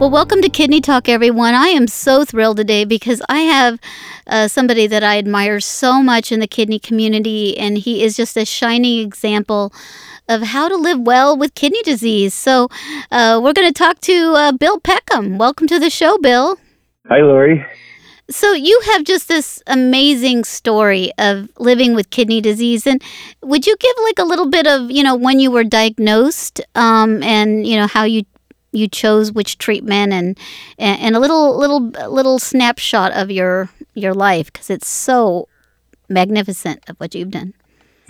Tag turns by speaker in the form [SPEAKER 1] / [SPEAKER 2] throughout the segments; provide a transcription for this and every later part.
[SPEAKER 1] Well, welcome to Kidney Talk, everyone. I am so thrilled today because I have uh, somebody that I admire so much in the kidney community, and he is just a shining example of how to live well with kidney disease. So, uh, we're going to talk to uh, Bill Peckham. Welcome to the show, Bill.
[SPEAKER 2] Hi, Lori.
[SPEAKER 1] So, you have just this amazing story of living with kidney disease. And would you give like a little bit of, you know, when you were diagnosed um, and, you know, how you you chose which treatment and and a little little little snapshot of your your life because it's so magnificent of what you've done.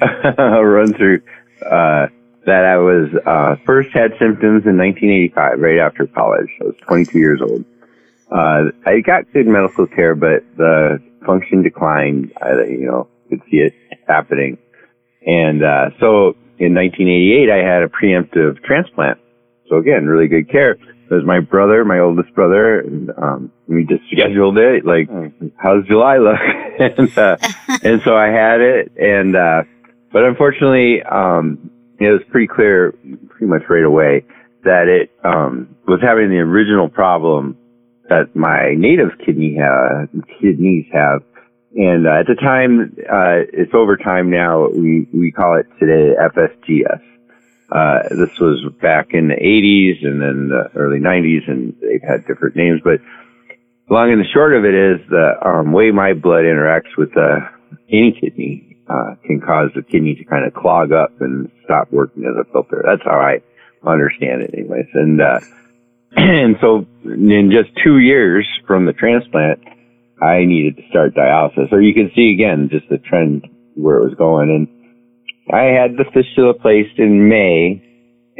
[SPEAKER 2] I'll run through uh, that. I was uh, first had symptoms in 1985, right after college. I was 22 years old. Uh, I got good medical care, but the function declined. I, you know, could see it happening, and uh, so in 1988, I had a preemptive transplant so again, really good care. There's my brother, my oldest brother, and um, we just scheduled it. Like, how's July look? and uh, and so I had it, and uh, but unfortunately, um, it was pretty clear, pretty much right away, that it um, was having the original problem that my native kidney ha- kidneys have. And uh, at the time, uh, it's over time now. We we call it today FSGS. Uh, this was back in the 80s and then the early 90s, and they've had different names. But long and the short of it is the um, way my blood interacts with uh, any kidney uh, can cause the kidney to kind of clog up and stop working as a filter. That's how I understand it, anyways. And uh, and so in just two years from the transplant, I needed to start dialysis. Or you can see again just the trend where it was going and I had the fistula placed in May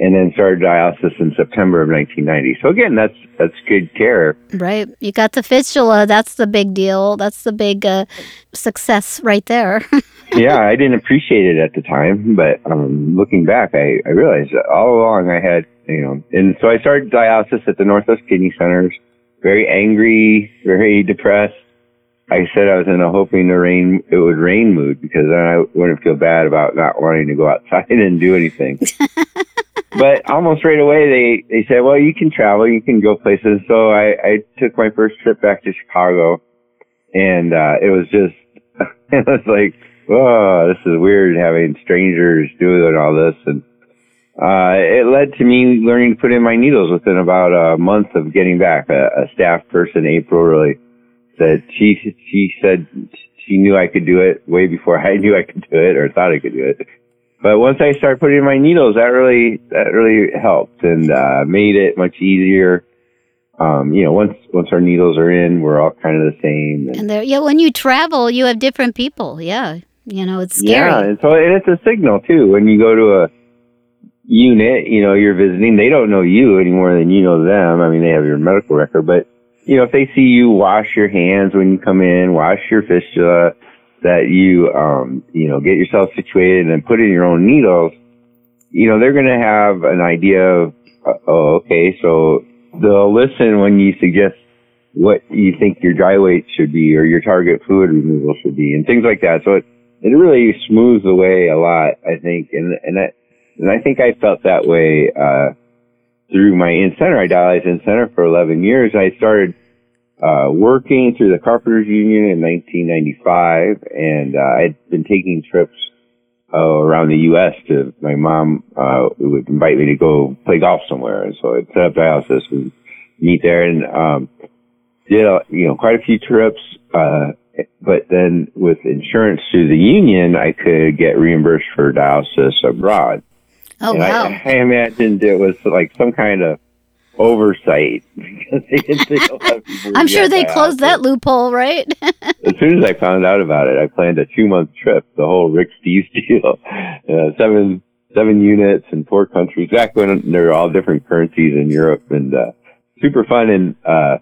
[SPEAKER 2] and then started dialysis in September of 1990. So again, that's that's good care.
[SPEAKER 1] Right. You got the fistula. That's the big deal. That's the big uh, success right there.
[SPEAKER 2] yeah, I didn't appreciate it at the time, but um, looking back, I, I realized that all along I had, you know, and so I started dialysis at the Northwest Kidney Centers. Very angry, very depressed. I said I was in a hoping the rain it would rain mood because then I wouldn't feel bad about not wanting to go outside and do anything. but almost right away they they said, well, you can travel, you can go places. So I I took my first trip back to Chicago, and uh, it was just it was like, oh, this is weird having strangers doing all this and. Uh, it led to me learning to put in my needles within about a month of getting back. A, a staff person, April, really that she she said she knew I could do it way before I knew I could do it or thought I could do it. But once I started putting in my needles, that really that really helped and uh, made it much easier. Um, you know, once once our needles are in, we're all kind of the same.
[SPEAKER 1] And, and there, yeah, when you travel, you have different people. Yeah, you know, it's scary.
[SPEAKER 2] Yeah, and so and it's a signal too. When you go to a unit, you know, you're visiting. They don't know you any more than you know them. I mean, they have your medical record, but you know, if they see you wash your hands when you come in, wash your fistula, that you, um, you know, get yourself situated and put in your own needles, you know, they're going to have an idea of, uh, oh, okay, so they'll listen when you suggest what you think your dry weight should be or your target fluid removal should be and things like that. So it, it really smooths the way a lot, I think. And, and that, and I think I felt that way, uh, through my in-center. I dialyzed in-center for 11 years. I started uh, working through the Carpenters Union in 1995, and uh, I'd been taking trips uh, around the U.S. to my mom uh, would invite me to go play golf somewhere, and so I'd set up dialysis and meet there, and um, did a, you know quite a few trips. Uh, but then with insurance through the union, I could get reimbursed for dialysis abroad.
[SPEAKER 1] Oh
[SPEAKER 2] and
[SPEAKER 1] wow!
[SPEAKER 2] I, I imagined it was like some kind of oversight because they didn't think a lot of people.
[SPEAKER 1] I'm sure they closed that loophole, right?
[SPEAKER 2] as soon as I found out about it, I planned a two month trip, the whole Rick Steves deal, uh, seven seven units in four countries. Back when they're all different currencies in Europe, and uh, super fun. And uh,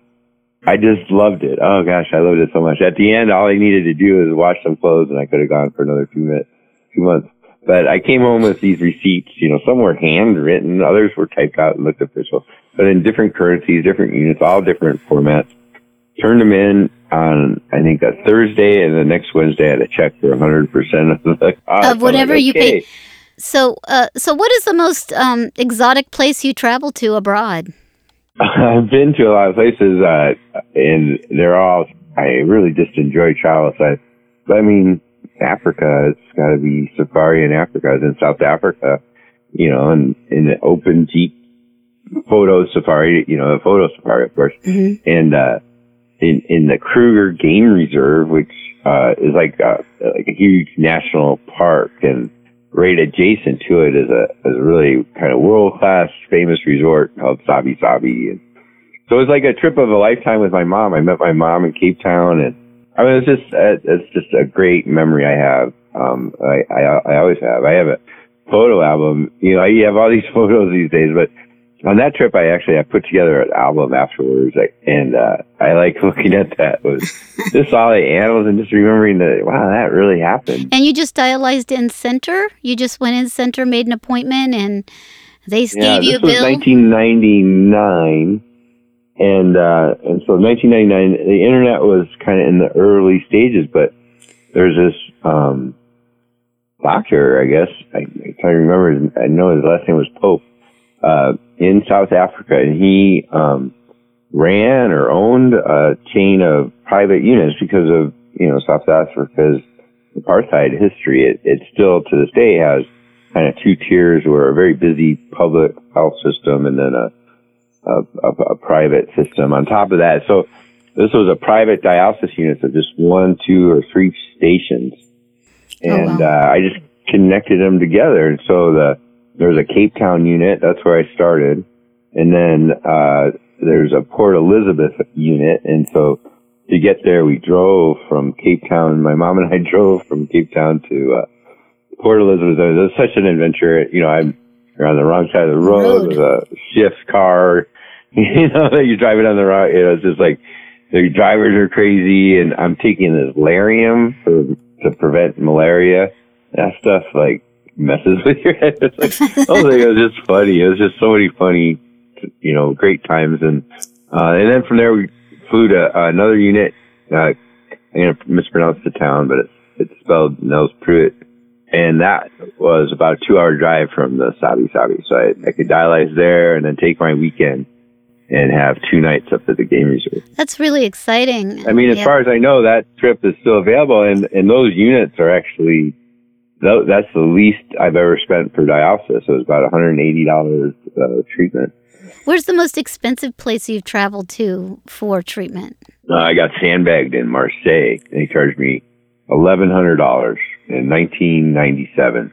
[SPEAKER 2] I just loved it. Oh gosh, I loved it so much. At the end, all I needed to do was wash some clothes, and I could have gone for another two minutes, two months. But I came home with these receipts. You know, some were handwritten, others were typed out and looked official, but in different currencies, different units, all different formats. Turned them in on I think a Thursday, and the next Wednesday I had a check for 100 percent of the cost.
[SPEAKER 1] Of whatever
[SPEAKER 2] like,
[SPEAKER 1] you
[SPEAKER 2] okay.
[SPEAKER 1] paid. So, uh, so what is the most um, exotic place you travel to abroad?
[SPEAKER 2] I've been to a lot of places, uh, and they're all, I really just enjoy travel. So I, but I mean, Africa, it's got to be safari in Africa. I was in South Africa, you know, and in the open Jeep photo safari, you know, a photo safari, of course. And, uh, in, in the Kruger Game Reserve, which, uh, is like a, like a huge national park and right adjacent to it is a, is a really kind of world class famous resort called Sabi Sabi. And so it was like a trip of a lifetime with my mom. I met my mom in Cape Town and I mean, it's just, uh, it's just a great memory I have. Um, I, I, I always have. I have a photo album. You know, you have all these photos these days, but on that trip, I actually I put together an album afterwards, like, and uh, I like looking at that. Was just all the animals and just remembering that. Wow, that really happened.
[SPEAKER 1] And you just dialyzed in center? You just went in center, made an appointment, and they
[SPEAKER 2] Yeah,
[SPEAKER 1] gave you a
[SPEAKER 2] this was 1999, and uh, and so 1999, the internet was kind of in the early stages, but there's this um, doctor, I guess I, I can't remember. I know his last name was Pope uh, in South Africa, and he um, ran or owned a chain of private units because of you know South Africa's apartheid history. It, it still to this day has kind of two tiers where a very busy public health system and then a, a, a, a private system on top of that. So this was a private dialysis unit of just one, two, or three stations, and
[SPEAKER 1] wow.
[SPEAKER 2] uh, I just connected them together. And so the there was a Cape Town unit. That's where I started, and then uh, there's a Port Elizabeth unit. And so to get there, we drove from Cape Town. My mom and I drove from Cape Town to uh, Port Elizabeth. It was such an adventure. You know, I'm you're on the wrong side of the road.
[SPEAKER 1] Road.
[SPEAKER 2] There's a shift car. You know, that you're driving on the road. You know, it's just like the drivers are crazy, and I'm taking this Lariam for to prevent malaria. That stuff like messes with your head. It's like, oh, it was just funny. It was just so many funny, you know, great times, and uh, and then from there we flew to uh, another unit. Uh, I'm gonna mispronounce the town, but it's it's spelled Nels Pruitt, and that was about a two-hour drive from the Sabi Sabi. So I, I could dialyze there, and then take my weekend and have two nights up at the game reserve.
[SPEAKER 1] That's really exciting.
[SPEAKER 2] I mean, as
[SPEAKER 1] Yeah.
[SPEAKER 2] far as I know, that trip is still available, and and those units are actually that's the least I've ever spent for dialysis. It was about one hundred and eighty dollars uh, treatment.
[SPEAKER 1] Where's the most expensive place you've traveled to for treatment?
[SPEAKER 2] Uh, I got sandbagged in Marseille. They charged me eleven hundred dollars in nineteen ninety seven,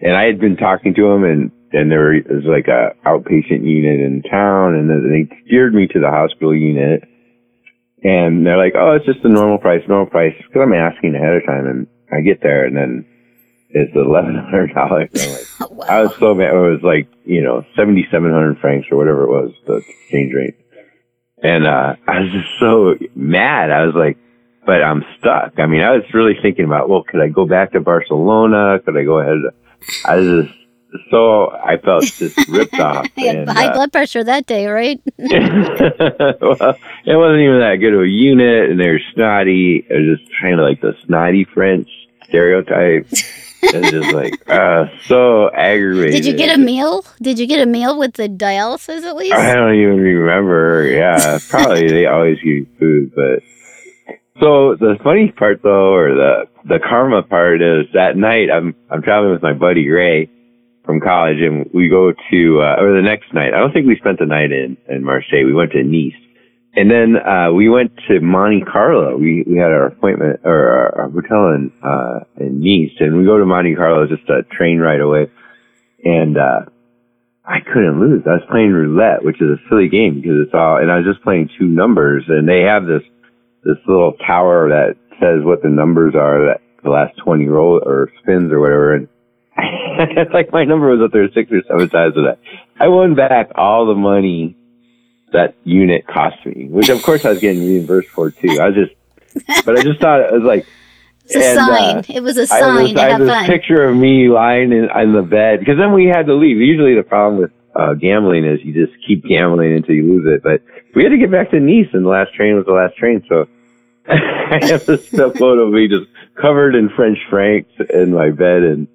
[SPEAKER 2] and I had been talking to them, and and there was like a outpatient unit in town, and then they steered me to the hospital unit. And they're like, "Oh, it's just the normal price, normal price." Because I'm asking ahead of time, and I get there, and then it's eleven hundred dollars. I was so mad. It was like you know seventy seven hundred francs or whatever it was the exchange rate, and uh, I was just so mad. I was like, but I'm stuck. I mean, I was really thinking about, well, could I go back to Barcelona? Could I go ahead? I was just so I felt just ripped off.
[SPEAKER 1] You had
[SPEAKER 2] and,
[SPEAKER 1] high
[SPEAKER 2] uh,
[SPEAKER 1] blood pressure that day, right?
[SPEAKER 2] well, it wasn't even that good of a unit, and they were snotty. It was just kind of like the snotty French stereotype. it was just like uh, so aggravated.
[SPEAKER 1] Did you get a meal? Did you get a meal with the dialysis at least?
[SPEAKER 2] I don't even remember. Yeah, probably they always give you food, but so the funny part though, or the the karma part is that night I'm I'm traveling with my buddy Ray from college, and we go to uh, or the next night. I don't think we spent the night in in Marseille. We went to Nice, and then uh, we went to Monte Carlo. We we had our appointment or our, our hotel in uh, in Nice, and we go to Monte Carlo just a train ride away, and. uh I couldn't lose. I was playing roulette, which is a silly game because it's all, and I was just playing two numbers and they have this, this little tower that says what the numbers are that the last 20 roll or spins or whatever. And it's like my number was up there six or seven times of that. I won back all the money that unit cost me, which of course I was getting reimbursed for too. I just, but I just thought it was like,
[SPEAKER 1] It's a
[SPEAKER 2] And, uh,
[SPEAKER 1] sign. it was a sign
[SPEAKER 2] this,
[SPEAKER 1] to
[SPEAKER 2] I have this
[SPEAKER 1] fun.
[SPEAKER 2] picture of me lying in, in the bed because then we had to leave. Usually the problem with uh, gambling is you just keep gambling until you lose it. But we had to get back to Nice, and the last train was the last train. So I have this photo of me just covered in French francs in my bed and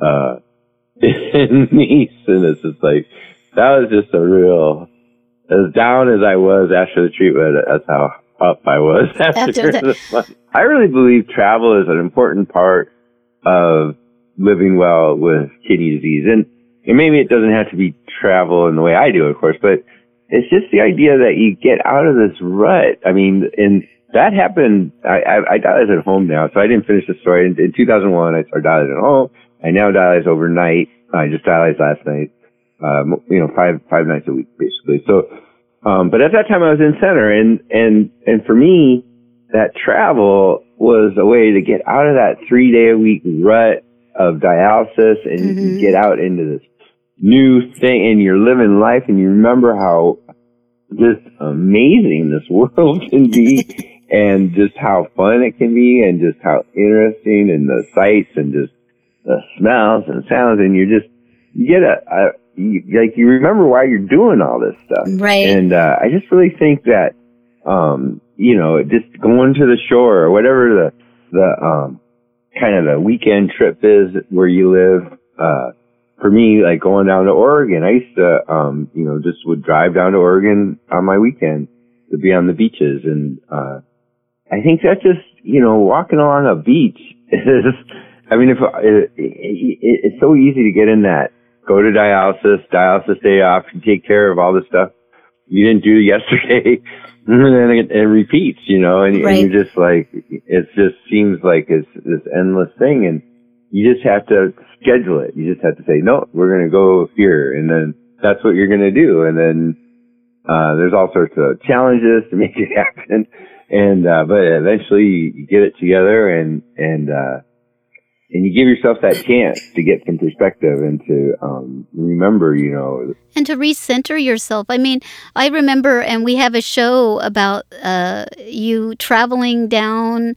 [SPEAKER 2] uh, in Nice, and it's just like that was just a real. As down as I was after the treatment, that's how up I was after,
[SPEAKER 1] After the-
[SPEAKER 2] the. I really believe travel is an important part of living well with kidney disease. And, and maybe it doesn't have to be travel in the way I do, of course, but it's just the idea that you get out of this rut. I mean, and that happened, I, I, I dialyze at home now, so I didn't finish the story. In, in 2001, I started dialyzing at home. I now dialyze overnight. I just dialyzed last night, um, you know, five, five nights a week, basically. So, um, but at that time I was in center and, and, and for me, that travel was a way to get out of that three day a week rut of dialysis and
[SPEAKER 1] Mhm.
[SPEAKER 2] get out into this new thing and you're living life and you remember how just amazing this world can be and just how fun it can be and just how interesting and the sights and just the smells and sounds and you're just you get a, a you, like you remember why you're doing all this stuff
[SPEAKER 1] Right.
[SPEAKER 2] and uh, I just really think that, um, you know, just going to the shore or whatever the the um, kind of the weekend trip is where you live. Uh, for me, like going down to Oregon, I used to, um, you know, just would drive down to Oregon on my weekend to be on the beaches, and uh, I think that just, you know, walking along a beach is. I mean, if it, it, it, it's so easy to get in that go to dialysis, dialysis day off, you take care of all the stuff you didn't do yesterday, and then it, it repeats, you know, and,
[SPEAKER 1] Right.
[SPEAKER 2] and you're just like, it just seems like it's this endless thing, and you just have to schedule it. You just have to say, no, we're going to go here, and then that's what you're going to do, and then uh, there's all sorts of challenges to make it happen, and uh, but eventually you get it together, and and uh, and you give yourself that chance to get some perspective and to um, remember, you know,
[SPEAKER 1] and to recenter yourself. I mean, I remember, and we have a show about uh, you traveling down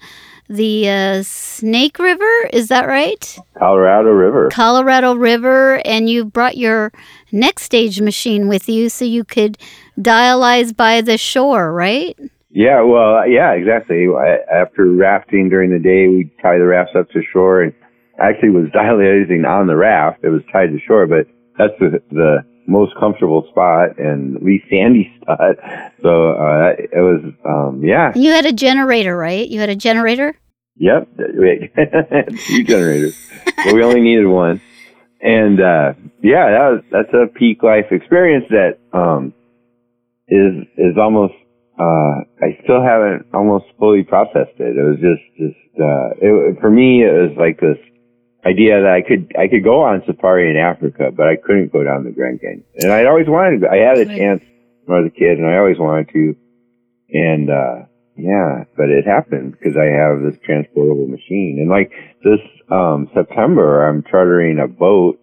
[SPEAKER 1] the uh, Snake River. Is that right?
[SPEAKER 2] Colorado River.
[SPEAKER 1] Colorado River, and you brought your NxStage machine with you so you could dialyze by the shore, right?
[SPEAKER 2] Yeah, well, yeah, exactly. After rafting during the day, we tie the rafts up to shore, and actually was dialyzing on the raft. It was tied to shore, but that's the, the most comfortable spot and least sandy spot. So uh, it was, um, yeah,
[SPEAKER 1] You had a generator, right? You had a generator?
[SPEAKER 2] Yep, two generators, but we only needed one. And uh, yeah, that was that's a peak life experience that um, is is almost. Uh, I still haven't almost fully processed it. It was just just uh, it, for me. It was like this idea that I could I could go on safari in Africa, but I couldn't go down the Grand Canyon. And I'd always wanted. to. I had a chance when I was a kid, and I always wanted to. And uh, yeah, but it happened because I have this transportable machine. And like this um, September, I'm chartering a boat,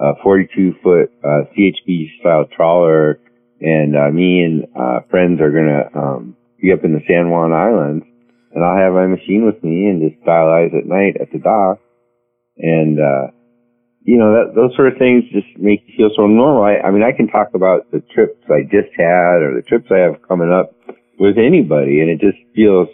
[SPEAKER 2] a 42 foot uh, CHB style trawler, and uh, me and uh, friends are gonna um, be up in the San Juan Islands, and I'll have my machine with me and just dialyze at night at the dock. And uh, you know, that, those sort of things just make you feel so normal. I, I mean, I can talk about the trips I just had or the trips I have coming up with anybody, and it just feels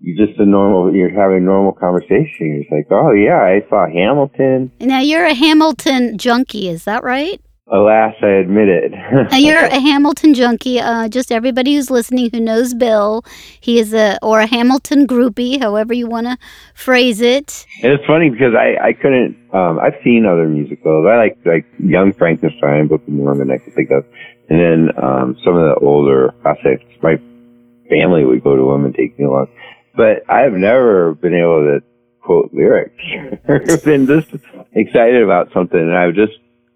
[SPEAKER 2] you just a normal. You're having a normal conversation. You're just like, oh yeah, I saw Hamilton.
[SPEAKER 1] Now you're a Hamilton junkie, is that right?
[SPEAKER 2] Alas, I admit it.
[SPEAKER 1] You're a Hamilton junkie. Uh, just everybody who's listening who knows Bill, he is a or a Hamilton groupie, however you want to phrase it.
[SPEAKER 2] And it's funny because I, I couldn't, um, I've seen other musicals. I like, like Young Frankenstein, Book of Mormon, I can think of. And then, um, some of the older classics. My family would go to them and take me along. But I've never been able to quote lyrics or been this excited about something. And I've just,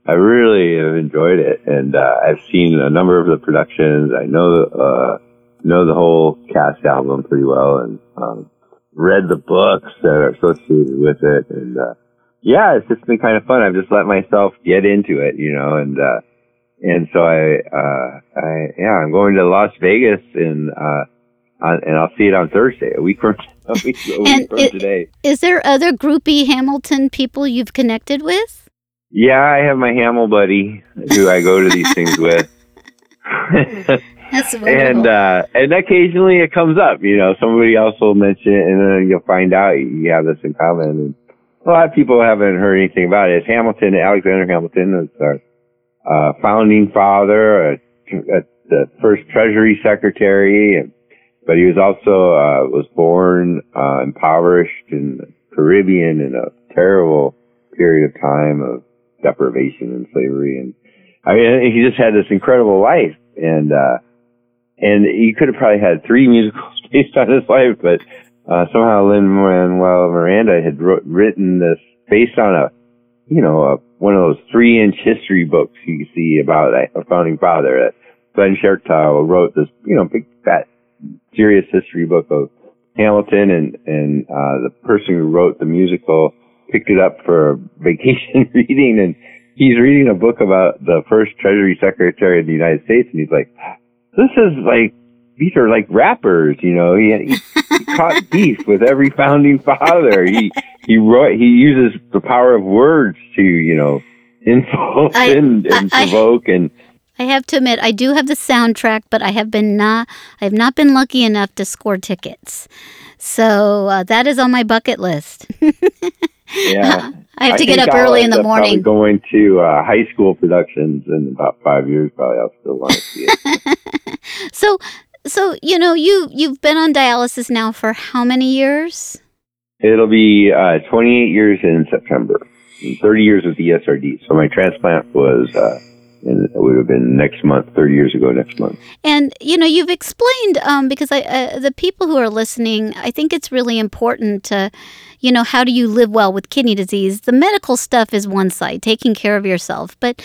[SPEAKER 2] I really have enjoyed it. And, uh, I've seen a number of the productions. I know, uh, know the whole cast album pretty well and, um, read the books that are associated with it. And, uh, yeah, it's just been kind of fun. I've just let myself get into it, you know, and, uh, and so I, uh, I, yeah, I'm going to Las Vegas and. uh, on, and I'll see it on Thursday, a week from a week, a week from
[SPEAKER 1] it-
[SPEAKER 2] today.
[SPEAKER 1] Is there other groupie Hamilton people you've connected with?
[SPEAKER 2] Yeah, I have my Hamel buddy who I go to these things with.
[SPEAKER 1] That's
[SPEAKER 2] and uh and occasionally it comes up you know somebody else will mention it and then you'll find out you have this in common. And a lot of people haven't heard anything about it. It's hamilton alexander hamilton is our uh founding father uh, uh, the first treasury secretary and but he was also uh was born uh impoverished in the caribbean in a terrible period of time of deprivation and slavery and I mean, he just had this incredible life, and uh, and he could have probably had three musicals based on his life, but uh, somehow Lin Manuel Miranda had wrote, written this based on a, you know, a, one of those three-inch history books you see about a founding father. That Glenn Schertau wrote this, you know, big fat serious history book of Hamilton, and and uh, the person who wrote the musical picked it up for vacation reading and he's reading a book about the first Treasury Secretary of the United States, and he's like, "This is like these are like rappers, you know." He, he, he caught beef with every founding father. He he wrote he uses the power of words to you know insult
[SPEAKER 1] I-
[SPEAKER 2] and, and
[SPEAKER 1] I- I-
[SPEAKER 2] provoke and.
[SPEAKER 1] I have to admit, I do have the soundtrack, but I have been not, I have not been lucky enough to score tickets. So uh, that is on my bucket list.
[SPEAKER 2] Yeah,
[SPEAKER 1] I have to
[SPEAKER 2] I
[SPEAKER 1] get up
[SPEAKER 2] I'll
[SPEAKER 1] early in the morning.
[SPEAKER 2] Going to uh, high school productions in about five years, probably I'll still want to see it.
[SPEAKER 1] So, so you know, you you've been on dialysis now for how many years?
[SPEAKER 2] It'll be uh, 28 years in September, 30 years with the ESRD. So my transplant was, uh, in, it would have been next month, 30 years ago next month.
[SPEAKER 1] And you know, you've explained um, because I, uh, the people who are listening, I think it's really important to, you know, how do you live well with kidney disease? The medical stuff is one side, taking care of yourself, but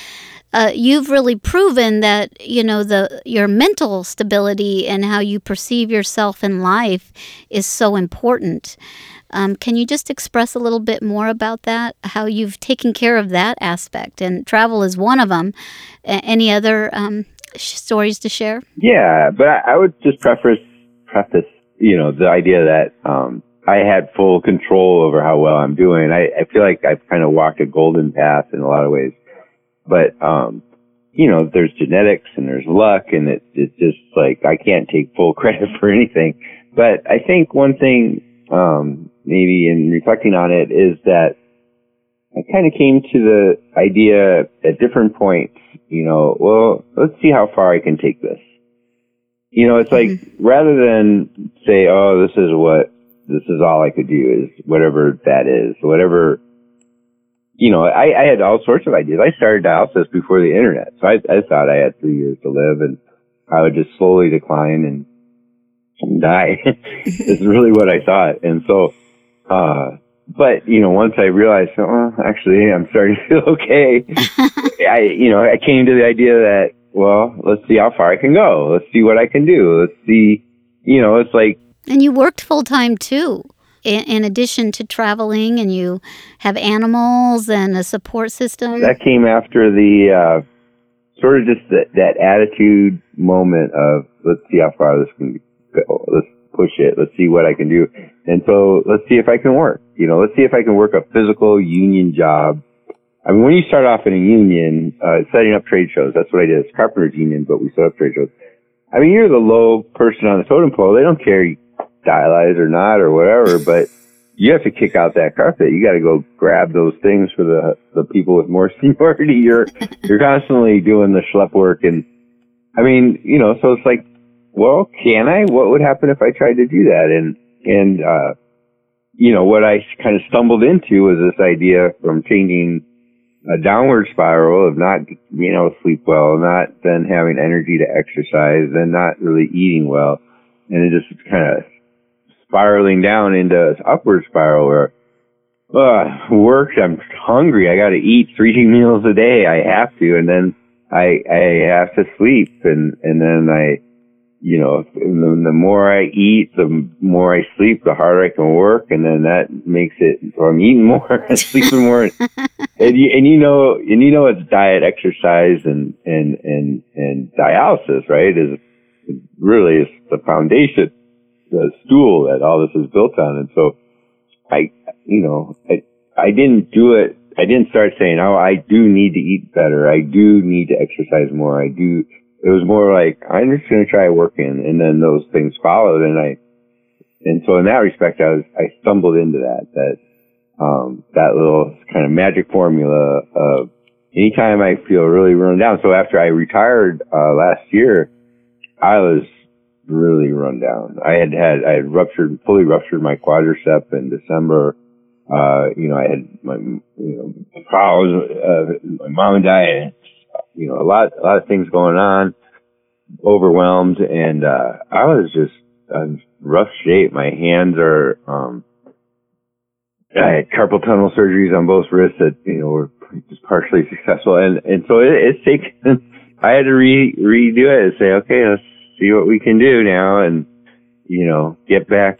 [SPEAKER 1] uh, you've really proven that you know the your mental stability and how you perceive yourself in life is so important. Um, can you just express a little bit more about that? How you've taken care of that aspect, and travel is one of them. A- any other um, sh- stories to share?
[SPEAKER 2] Yeah, but I, I would just preface, preface, you know, the idea that, um, I had full control over how well I'm doing. I, I feel like I've kind of walked a golden path in a lot of ways, but, um, you know, there's genetics and there's luck and it, it's just like, I can't take full credit for anything. But I think one thing, um, maybe in reflecting on it is that I kind of came to the idea at different points, you know, well, let's see how far I can take this. You know, it's like mm-hmm. rather than say, oh, this is what, this is all I could do is whatever that is, whatever, you know, I, I had all sorts of ideas. I started dialysis before the internet. So I, I thought I had three years to live and I would just slowly decline and, and die. it's really what I thought. And so, uh, but you know, once I realized, oh, actually, I'm starting to feel okay. I, you know, I came to the idea that, well, let's see how far I can go. Let's see what I can do. Let's see, you know, it's like,
[SPEAKER 1] And you worked full time too, in, in addition to traveling, and you have animals and a support system.
[SPEAKER 2] that came after the, uh, sort of just that, that attitude moment of, let's see how far this can go. Let's push it. Let's see what I can do. And so let's see if I can work. You know, let's see if I can work a physical union job. I mean, when you start off in a union, uh, setting up trade shows, that's what I did. It's carpenters union, but we set up trade shows. I mean, you're the low person on the totem pole. They don't care you dialyze or not or whatever, but you have to kick out that carpet. You got to go grab those things for the the people with more seniority. You're you're constantly doing the schlep work, and I mean, you know, so it's like, well, can I? What would happen if I tried to do that? And and uh, you know, what I kind of stumbled into was this idea from changing a downward spiral of not able to sleep well, not then having energy to exercise, then not really eating well, and it just kind of spiraling down into this upward spiral where uh, work, I'm hungry, I got to eat three meals a day, I have to, and then I I have to sleep, and and then I, you know, the, the more I eat, the more I sleep, the harder I can work, and then that makes it so I'm eating more, and sleeping more, and you and you know and you know it's diet, exercise, and and and and dialysis, right? Is really is the foundation. the stool that all this is built on. And so I, you know, I, I didn't do it. I didn't start saying, oh, I do need to eat better. I do need to exercise more. I do. It was more like, I'm just going to try working. And then those things followed. And I, and so in that respect, I was, I stumbled into that, that, um, that little kind of magic formula of anytime I feel really run down. So after I retired, uh, last year, I was really run down. I had had, I had ruptured, fully ruptured my quadricep in December. Uh, you know, I had my, you know, problems, uh, my mom died, you know, a lot, a lot of things going on, overwhelmed. And, uh, I was just in rough shape. My hands are, um, I had carpal tunnel surgeries on both wrists that, you know, were just partially successful. And, and so it, it's taken, I had to re, redo it and say, okay, let's see what we can do now and, you know, get back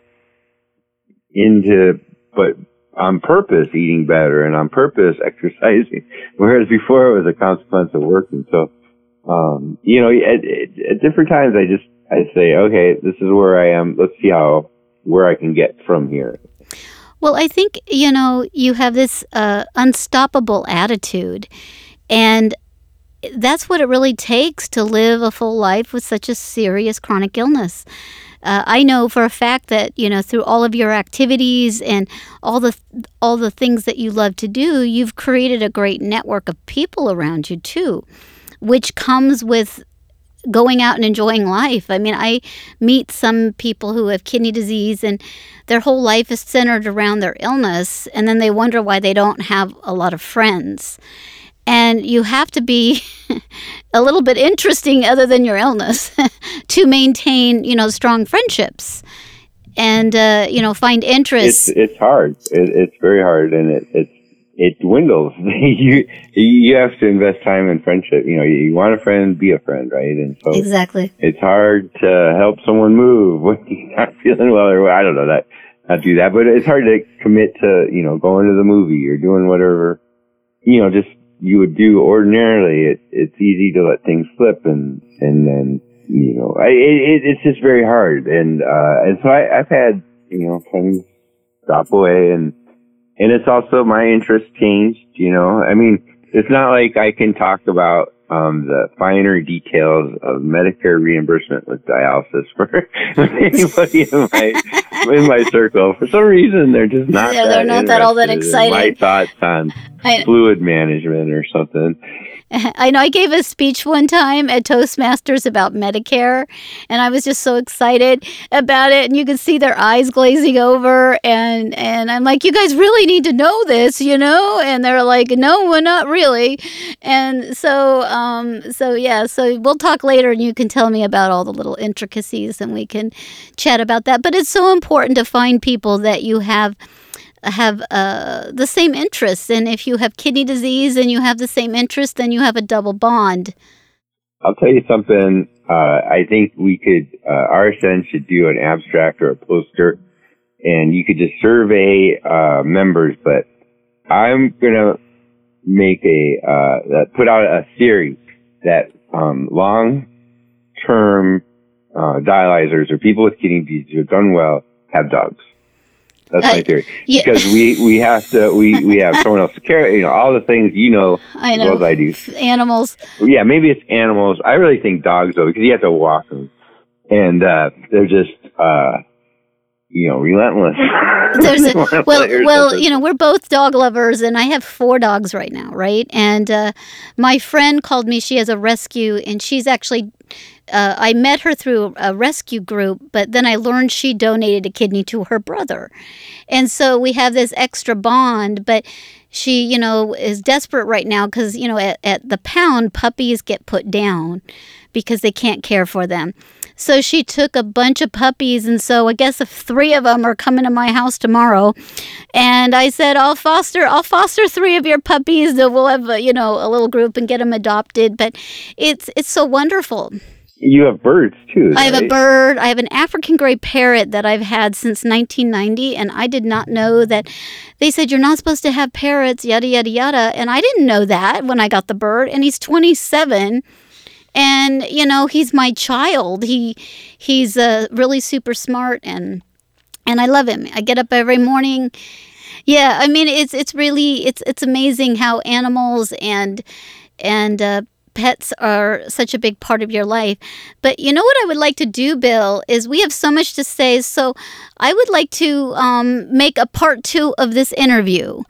[SPEAKER 2] into, but on purpose eating better and on purpose exercising. Whereas before it was a consequence of working. So, um, you know, at, at, different times I just, I say, okay, this is where I am. Let's see how, where I can get from here.
[SPEAKER 1] Well, I think, you know, you have this uh, unstoppable attitude. And that's what it really takes to live a full life with such a serious chronic illness. Uh, I know for a fact that you know through all of your activities and all the all the things that you love to do, you've created a great network of people around you too, which comes with going out and enjoying life. I mean, I meet some people who have kidney disease and their whole life is centered around their illness, and then they wonder why they don't have a lot of friends. And you have to be a little bit interesting other than your illness to maintain, you know, strong friendships and, uh, you know, find interest.
[SPEAKER 2] It's, it's hard. It, it's very hard. And it, it's, it dwindles. you you have to invest time in friendship. You know, you want a friend, be a friend, right? And so
[SPEAKER 1] exactly,
[SPEAKER 2] it's hard to help someone move when you're not feeling well, or I don't know that not do that, but it's hard to commit to you know going to the movie or doing whatever you know just you would do ordinarily. It, it's easy to let things slip, and and then you know I, it, it's just very hard. And uh, and so I, I've had you know things drop away and and it's also my interest changed. You know, I mean, it's not like I can talk about um, the finer details of Medicare reimbursement with dialysis for anybody in my in my circle. For some reason, they're just not.
[SPEAKER 1] Yeah, they're not that all that excited.
[SPEAKER 2] My thoughts on I, fluid management or something.
[SPEAKER 1] I know I gave a speech one time at Toastmasters about Medicare, and I was just so excited about it. And you could see their eyes glazing over, and and I'm like, you guys really need to know this, you know? And they're like, no, we're not really. And so, um, so yeah, so we'll talk later, and you can tell me about all the little intricacies, and we can chat about that. But it's so important to find people that you have have uh, the same interests. And if you have kidney disease and you have the same interest, then you have a double bond.
[SPEAKER 2] I'll tell you something. Uh, I think we could, uh, RSN should do an abstract or a poster and you could just survey, uh, members, but I'm going to make a, uh, put out a theory that, um, long term, uh, dialyzers or people with kidney disease who have done well have dogs. That's my theory. Yeah. Because we, we have to we, we have someone else to care. You know all the things you know.
[SPEAKER 1] I know.
[SPEAKER 2] As well as I do.
[SPEAKER 1] Animals.
[SPEAKER 2] Yeah, maybe it's animals. I really think dogs though because you have to walk them, and uh, they're just uh, you know relentless.
[SPEAKER 1] There's a, well, well, you know we're both dog lovers, and I have four dogs right now, right? And uh, my friend called me. She has a rescue, and she's actually uh, I met her through a rescue group, but then I learned she donated a kidney to her brother. And so we have this extra bond, but she, you know, is desperate right now because, you know, at, at the pound, puppies get put down because they can't care for them. So she took a bunch of puppies, and so I guess if three of them are coming to my house tomorrow, and I said I'll foster, I'll foster three of your puppies. That we'll have, a, you know, a little group and get them adopted. But it's it's so wonderful.
[SPEAKER 2] You have birds too.
[SPEAKER 1] I have a bird. I have an African gray parrot that I've had since 1990, and I did not know that. They said you're not supposed to have parrots, yada yada yada, and I didn't know that when I got the bird. And he's 27, and you know he's my child. He he's uh, really super smart and and I love him. I get up every morning. Yeah, I mean it's it's really it's it's amazing how animals and and uh, pets are such a big part of your life. But you know what I would like to do, Bill, is we have so much to say. So I would like to um, make a part two of this interview.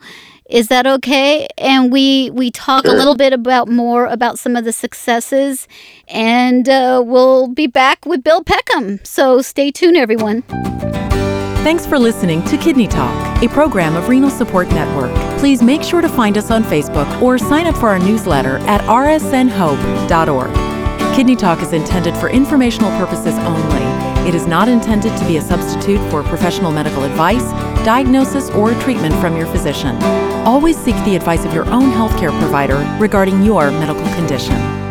[SPEAKER 1] Is that okay? And we we talk sure. a little bit about more about some of the successes, and uh, we'll be back with Bill Peckham. So stay tuned, everyone.
[SPEAKER 3] Thanks for listening to Kidney Talk, a program of Renal Support Network. Please make sure to find us on Facebook or sign up for our newsletter at rsnhope.org. Kidney Talk is intended for informational purposes only. It is not intended to be a substitute for professional medical advice, diagnosis, or treatment from your physician. Always seek the advice of your own healthcare provider regarding your medical condition.